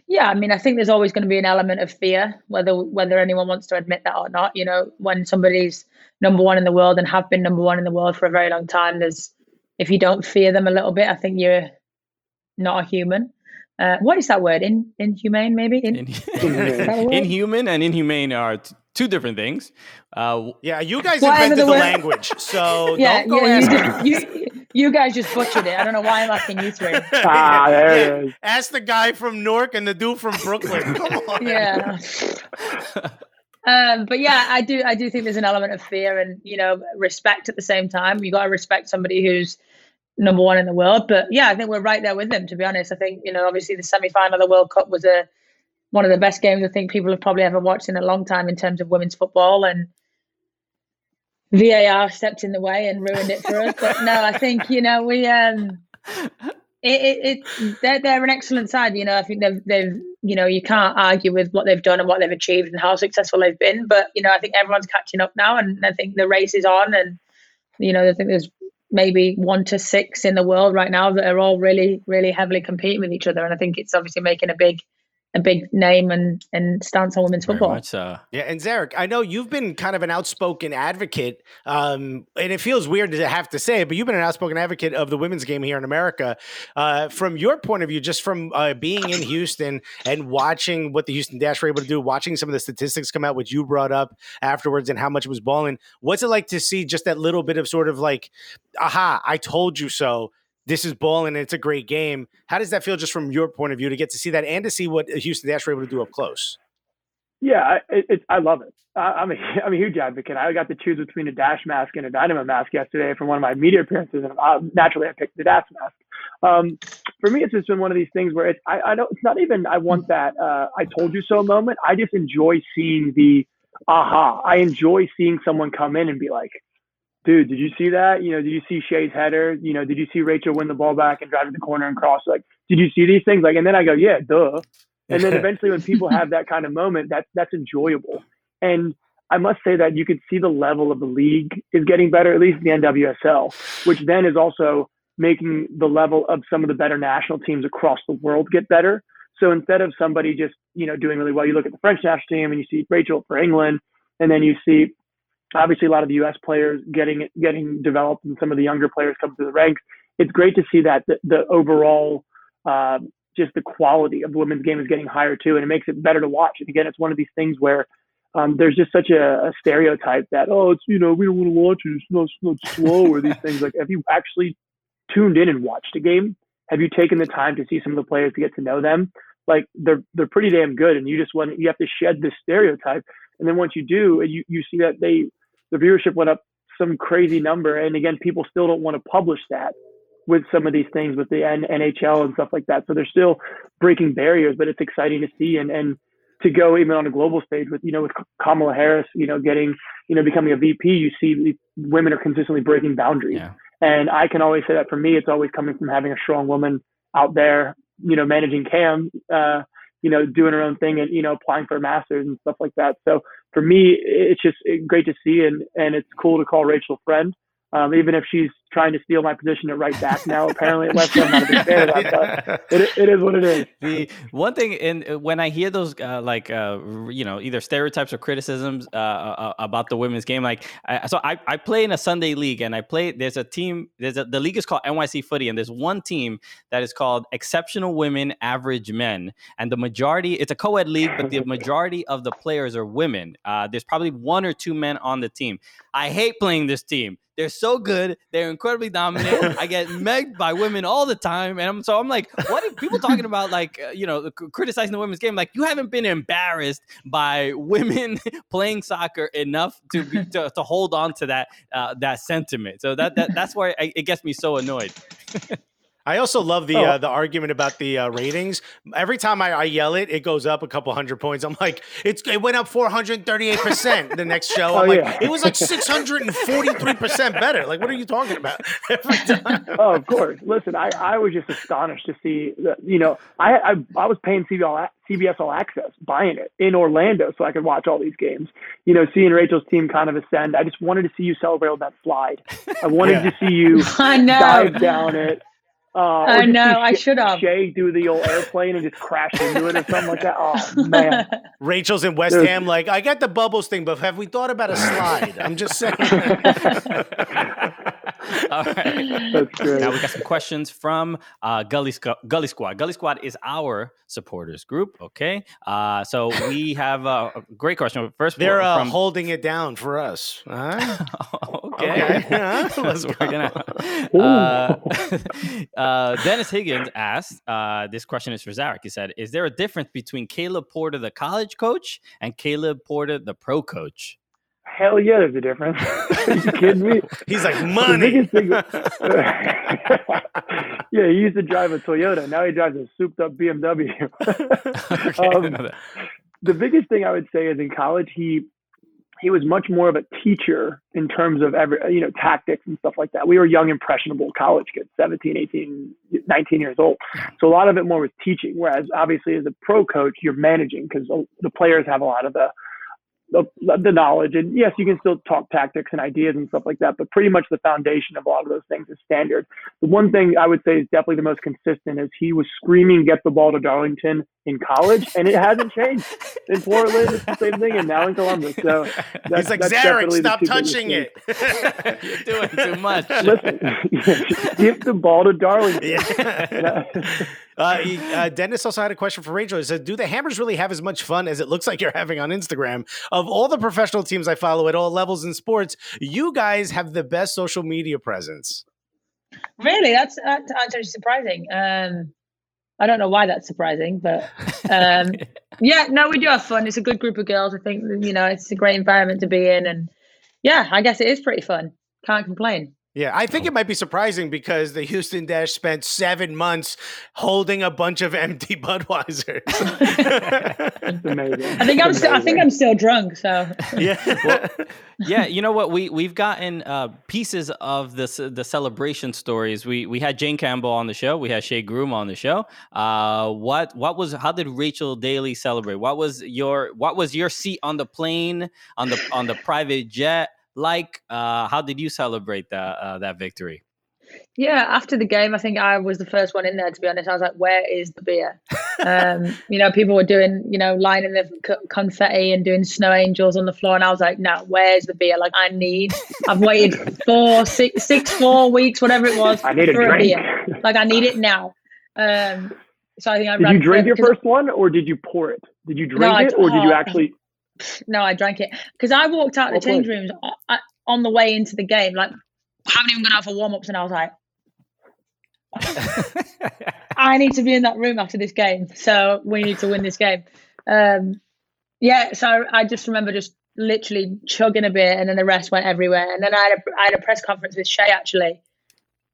Speaker 3: Yeah, I mean, I think there's always going to be an element of fear, whether whether anyone wants to admit that or not. You know, when somebody's number one in the world and have been number one in the world for a very long time, there's if you don't fear them a little bit, I think you're not a human. Uh, what is that word? In inhumane, maybe? In,
Speaker 1: in, inhuman and inhumane are t- two different things.
Speaker 2: Uh, yeah, you guys invented the, the language, so yeah, don't go yeah,
Speaker 3: ask. You, you, you guys just butchered it. I don't know why I'm asking you three.
Speaker 6: ah, there yeah. it is.
Speaker 2: Ask the guy from Newark and the dude from Brooklyn. Come on.
Speaker 3: Yeah. um, but yeah, I do. I do think there's an element of fear and you know respect at the same time. You got to respect somebody who's number one in the world. But yeah, I think we're right there with them. To be honest, I think you know obviously the semi final of the World Cup was a one of the best games I think people have probably ever watched in a long time in terms of women's football and VAR stepped in the way and ruined it for us. But no, I think you know we um, it, it, it they're they're an excellent side. You know, I think they've they've you know you can't argue with what they've done and what they've achieved and how successful they've been. But you know, I think everyone's catching up now, and I think the race is on. And you know, I think there's maybe one to six in the world right now that are all really really heavily competing with each other, and I think it's obviously making a big a big name and and stance on women's football. Much,
Speaker 2: uh... Yeah, and Zarek, I know you've been kind of an outspoken advocate, um, and it feels weird to have to say it, but you've been an outspoken advocate of the women's game here in America. Uh, from your point of view, just from uh, being in Houston and watching what the Houston Dash were able to do, watching some of the statistics come out, which you brought up afterwards, and how much it was balling. What's it like to see just that little bit of sort of like, aha, I told you so this is balling and it's a great game. How does that feel just from your point of view to get to see that and to see what Houston Dash were able to do up close?
Speaker 6: Yeah, it, it, I love it. I, am a, I'm a huge advocate. I got to choose between a Dash mask and a Dynamo mask yesterday from one of my media appearances, and I, naturally I picked the Dash mask. Um, for me, it's just been one of these things where it's I, I don't. It's not even I want that uh, I told you so moment. I just enjoy seeing the aha. I enjoy seeing someone come in and be like, dude, did you see that? You know, did you see Shea's header? You know, did you see Rachel win the ball back and drive to the corner and cross? Like, did you see these things? Like, and then I go, yeah, duh. And then eventually, when people have that kind of moment, that's that's enjoyable. And I must say that you can see the level of the league is getting better, at least the NWSL, which then is also making the level of some of the better national teams across the world get better. So instead of somebody just you know doing really well, you look at the French national team and you see Rachel for England, and then you see obviously a lot of the U.S. players getting getting developed, and some of the younger players come through the ranks. It's great to see that the, the overall uh, just the quality of the women's game is getting higher too, and it makes it better to watch. And again, it's one of these things where um, there's just such a, a, stereotype that oh, it's you know we don't want to watch it, it's not, it's not slow or these things. Like, have you actually tuned in and watched a game? Have you taken the time to see some of the players to get to know them? Like they're they're pretty damn good, and you just want you have to shed this stereotype. And then once you do, you you see that they the viewership went up some crazy number. And again, people still don't want to publish that with some of these things with the NHL and stuff like that. So they're still breaking barriers, but it's exciting to see and, and to go even on a global stage with, you know, with Kamala Harris, you know, getting, you know, becoming a VP, you see women are consistently breaking boundaries. Yeah. And I can always say that for me, it's always coming from having a strong woman out there, you know, managing Cam, uh, you know, doing her own thing and, you know, applying for a master's and stuff like that. So for me, it's just great to see. And, and it's cool to call Rachel friend. Um, even if she's trying to steal my position at right back now. Apparently, at West Ham, I'm not a big fan of that, but it, it is what it is.
Speaker 1: The one thing, in uh, when I hear those uh, like uh, you know either stereotypes or criticisms uh, uh, about the women's game, like I, so I, I play in a Sunday league and I play. There's a team. There's a the league is called NYC Footy, and there's one team that is called Exceptional Women, Average Men, and the majority. It's a co-ed league, but the majority of the players are women. Uh, there's probably one or two men on the team. I hate playing this team. They're so good. They're incredibly dominant. I get megged by women all the time, and I'm so I'm like, what are people talking about? Like, uh, you know, criticizing the women's game. Like, you haven't been embarrassed by women playing soccer enough to be, to, to hold on to that uh, that sentiment. So that, that that's why I, it gets me so annoyed.
Speaker 2: I also love the
Speaker 6: Oh.
Speaker 2: uh, the argument about the uh, ratings. Every time I, I yell it, it goes up a couple hundred points. I'm like, it's it went up 438 percent. The next show, I'm
Speaker 6: Oh,
Speaker 2: like,
Speaker 6: yeah.
Speaker 2: it was like 643 percent better. Like, what are you talking about? Every time.
Speaker 6: oh, of course. Listen, I, I was just astonished to see that, you know, I, I, I was paying CBS All, CBS All Access, buying it in Orlando so I could watch all these games. You know, seeing Rachel's team kind of ascend. I just wanted to see you celebrate on that slide. I wanted
Speaker 2: Yeah.
Speaker 6: to see you
Speaker 3: I know.
Speaker 6: dive down it. Uh,
Speaker 3: I know, I should have.
Speaker 6: Shea do the old airplane and just crash into it or something like that. Oh, man.
Speaker 2: Rachel's in West
Speaker 6: There's-
Speaker 2: Ham. Like, I got the bubbles thing, but have we thought about a slide? I'm just saying.
Speaker 1: All right.
Speaker 6: That's great.
Speaker 1: Now we got some questions from uh, Gully Squ- Gully Squad. Gully Squad is our supporters group. Okay, uh, so we have uh, a great question. First,
Speaker 2: They're uh,
Speaker 1: from
Speaker 2: holding it down for us. Huh?
Speaker 1: Okay.
Speaker 2: Okay.
Speaker 1: Let's
Speaker 2: let's
Speaker 1: work it out. Uh, uh, Dennis Higgins asked, uh, this question is for Zarek. He said, Is there a difference between Caleb Porter, the college coach, and Caleb Porter, the pro coach?
Speaker 6: Hell yeah, there's a difference. Are you kidding me?
Speaker 2: He's like money.
Speaker 6: thing, yeah, he used to drive a Toyota. Now he drives a souped-up BMW.
Speaker 1: Okay,
Speaker 6: Um,
Speaker 1: that.
Speaker 6: the biggest thing I would say is in college, he he was much more of a teacher in terms of every you know tactics and stuff like that. We were young, impressionable college kids, 17, 18, 19 years old. So a lot of it more was teaching. Whereas obviously as a pro coach, you're managing because the players have a lot of the the, the knowledge. And yes, you can still talk tactics and ideas and stuff like that, but pretty much the foundation of a lot of those things is standard. The one thing I would say is definitely the most consistent is he was screaming, get the ball to Darlington in college, and it hasn't changed. In Portland, it's the same thing, and now in Columbus. So that's,
Speaker 2: He's like,
Speaker 6: that's
Speaker 2: Zarek, stop touching it.
Speaker 1: You're doing too much.
Speaker 6: Listen, give the ball to Darlington.
Speaker 2: Yeah. Uh, he- uh, Dennis also had a question for Rachel. He said, "Do the Hammers really have as much fun as it looks like you're having on Instagram? Of all the professional teams I follow at all levels in sports, you guys have the best social media presence."
Speaker 3: Really, that's that's actually surprising. Um, I don't know why that's surprising, but um, yeah, no, we do have fun. It's a good group of girls. I think you know it's a great environment to be in, and yeah, I guess it is pretty fun. Can't complain.
Speaker 2: Yeah, I think it might be surprising because the Houston Dash spent seven months holding a bunch of empty Budweisers.
Speaker 6: It's amazing.
Speaker 3: I think I'm
Speaker 6: It's
Speaker 3: still. I think. I'm still drunk. So
Speaker 2: yeah.
Speaker 1: yeah, you know what? We we've gotten uh, pieces of this the celebration stories. We we had Jane Campbell on the show. We had Shea Groom on the show. Uh, what what was how did Rachel Daly celebrate? What was your what was your seat on the plane on the on the private jet like? Uh, how did you celebrate that uh, that victory?
Speaker 3: yeah, after the game, I think I was the first one in there. To be honest, I was like, "Where is the beer?" Um, you know, people were doing, you know, lining the c- confetti and doing snow angels on the floor, and I was like, "No, where's the beer? Like, I need. I've waited four, six, six, four weeks, whatever it was,
Speaker 6: I need a
Speaker 3: for
Speaker 6: drink.
Speaker 3: beer. Like, I need it now." Um, so I think I
Speaker 6: Did you drink your
Speaker 3: because-
Speaker 6: first one, or did you pour it? Did you drink
Speaker 3: I-
Speaker 6: it, or did you actually?
Speaker 3: No, I drank it because I walked out the change rooms on the way into the game. Like, I haven't even gone out for warm ups, and I was like, I need to be in that room after this game. So we need to win this game. Um, yeah, so I just remember just literally chugging a beer, and then the rest went everywhere. And then I had a, I had a press conference with Shea actually.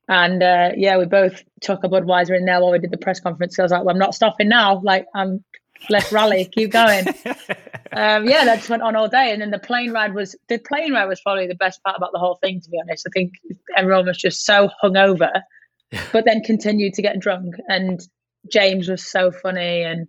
Speaker 3: And uh, yeah, we both took a Budweiser in there while we did the press conference. So I was like, well, I'm not stopping now. Like, I'm let's rally, keep going. um, yeah, that just went on all day. And then the plane ride was the plane ride was probably the best part about the whole thing. To be honest, I think everyone was just so hungover, but then continued to get drunk. And James was so funny, and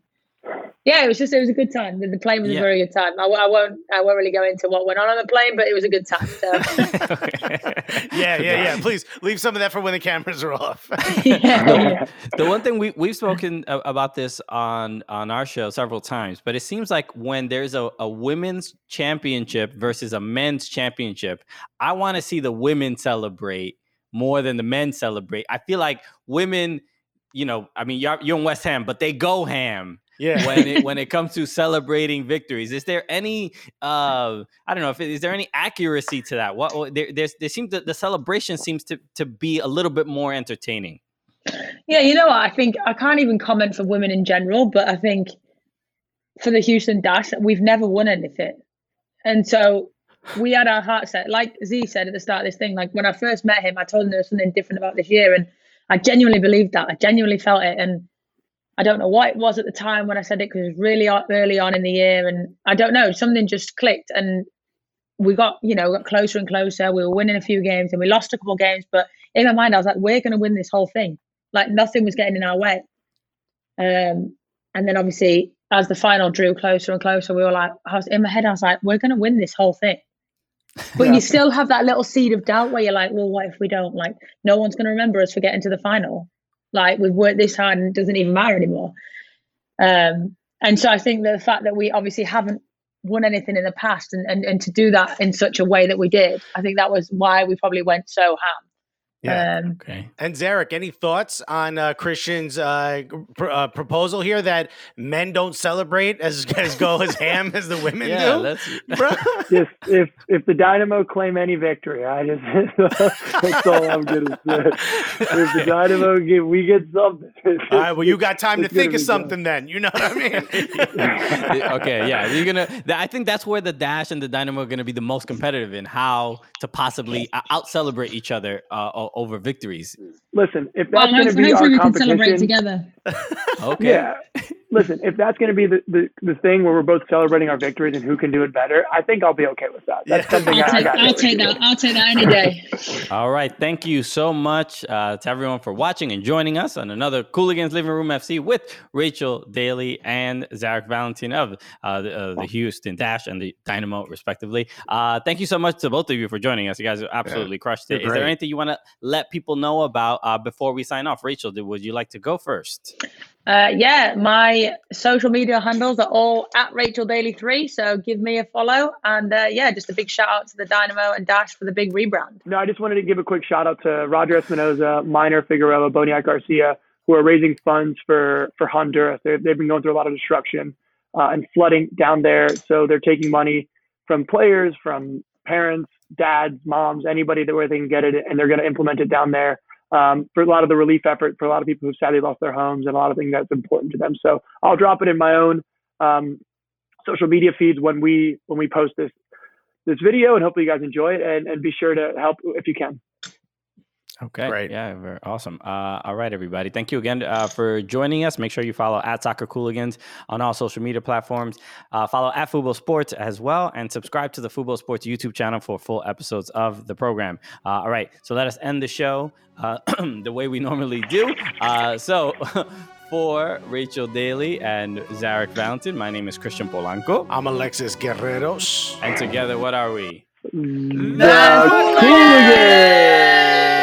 Speaker 3: yeah, it was just it was a good time. The, the plane was
Speaker 1: Yeah.
Speaker 3: a very good time. I, w- I won't I won't really go into what went on on the plane, but it was a good time. So
Speaker 2: Yeah, yeah, yeah. Please leave some of that for when the cameras are off.
Speaker 3: yeah.
Speaker 1: the one thing we we've spoken about this on on our show several times, but it seems like when there's a, a women's championship versus a men's championship, I want to see the women celebrate more than the men celebrate. I feel like women, you know, I mean, you're, you're in West Ham, but they go ham
Speaker 2: yeah.
Speaker 1: when it when it comes to celebrating victories. Is there any uh I don't know if it, is there any accuracy to that? What what- there there's there seems that the celebration seems to to be a little bit more entertaining.
Speaker 3: Yeah, you know what? I think I can't even comment for women in general, but I think for the Houston Dash, we've never won anything. And so we had our heart set. Like Z said at the start of this thing, like when I first met him, I told him there was something different about this year. And I genuinely believed that. I genuinely felt it. And I don't know what it was at the time when I said it because it was really early on in the year. And I don't know, something just clicked. And we got, you know, got closer and closer. We were winning a few games and we lost a couple of games. But in my mind, I was like, we're going to win this whole thing. Like nothing was getting in our way. Um, and then obviously, as the final drew closer and closer, we were like, I was in my head, I was like, we're going to win this whole thing. But
Speaker 6: Yeah.
Speaker 3: you still have that little seed of doubt where you're like, well, what if we don't? Like, no one's going to remember us for getting to the final. Like, we've worked this hard and it doesn't even matter anymore. Um, and so I think that the fact that we obviously haven't won anything in the past and, and, and to do that in such a way that we did, I think that was why we probably went so ham.
Speaker 2: Yeah.
Speaker 3: Um,
Speaker 1: Okay.
Speaker 2: And Zarek, any thoughts on uh, Christian's uh, pr- uh, proposal here that men don't celebrate as as go as ham as the women
Speaker 1: Yeah,
Speaker 2: do?
Speaker 1: let's
Speaker 2: Bro.
Speaker 6: just if if the Dynamo claim any victory, I just that's all I'm gonna say. If the Dynamo get we get something.
Speaker 2: All right, well, you got time to think of
Speaker 6: be
Speaker 2: something then. You know what I mean?
Speaker 1: okay, yeah, you're gonna. I think that's where the Dash and the Dynamo are gonna be the most competitive in how to possibly out celebrate each other uh, o- over victories.
Speaker 6: Listen, if
Speaker 3: well,
Speaker 6: that's going to be our
Speaker 3: hopefully we can celebrate
Speaker 6: competition,
Speaker 3: together.
Speaker 1: Okay.
Speaker 6: yeah. Listen, if that's going to be the, the the thing where we're both celebrating our victories and who can do it better, I think I'll be okay with that. That's
Speaker 2: Yeah.
Speaker 6: something
Speaker 3: I'll
Speaker 6: I, I
Speaker 3: take,
Speaker 6: got.
Speaker 3: I'll take that. I'll take that any day.
Speaker 1: All right. Thank you so much uh, to everyone for watching and joining us on another Cooligans Living Room FC with Rachel Daly and Zarek Valentin of uh, the, uh, the Houston Dash and the Dynamo, respectively. Uh, thank you so much to both of you for joining us. You guys absolutely crushed it.
Speaker 2: You're
Speaker 1: Is there anything you want to let people know about uh, before we sign off? Rachel, did- would you like to go first?
Speaker 3: Uh, yeah, my social media handles are all at Rachel Daly Three. So give me a follow, and uh, yeah, just a big shout out to the Dynamo and Dash for the big rebrand.
Speaker 6: No, I just wanted to give a quick shout out to Roger Espinoza, Maynor Figueroa, Boniek Garcia, who are raising funds for for Honduras. They've, they've been going through a lot of destruction uh, and flooding down there. So they're taking money from players, from parents, dads, moms, anybody that where they can get it, and they're going to implement it down there um, for a lot of the relief effort for a lot of people who sadly lost their homes and a lot of things that's important to them. So I'll drop it in my own um, social media feeds when we when we post this this video, and hopefully you guys enjoy it, and, and be sure to help if you can.
Speaker 1: Okay.
Speaker 2: Great.
Speaker 1: Yeah, very awesome. Uh, all right, everybody. Thank you again uh, for joining us. Make sure you follow at Soccer Cooligans on all social media platforms. Uh, follow at Fubo Sports as well, and subscribe to the Fubo Sports YouTube channel for full episodes of the program. Uh, all right, so let us end the show uh, the way we normally do. Uh, so. For Rachel Daly and Zarek Valentin, my name is Christian Polanco.
Speaker 2: I'm Alexis Guerreros.
Speaker 1: And together, what are we?
Speaker 6: The Cooligans!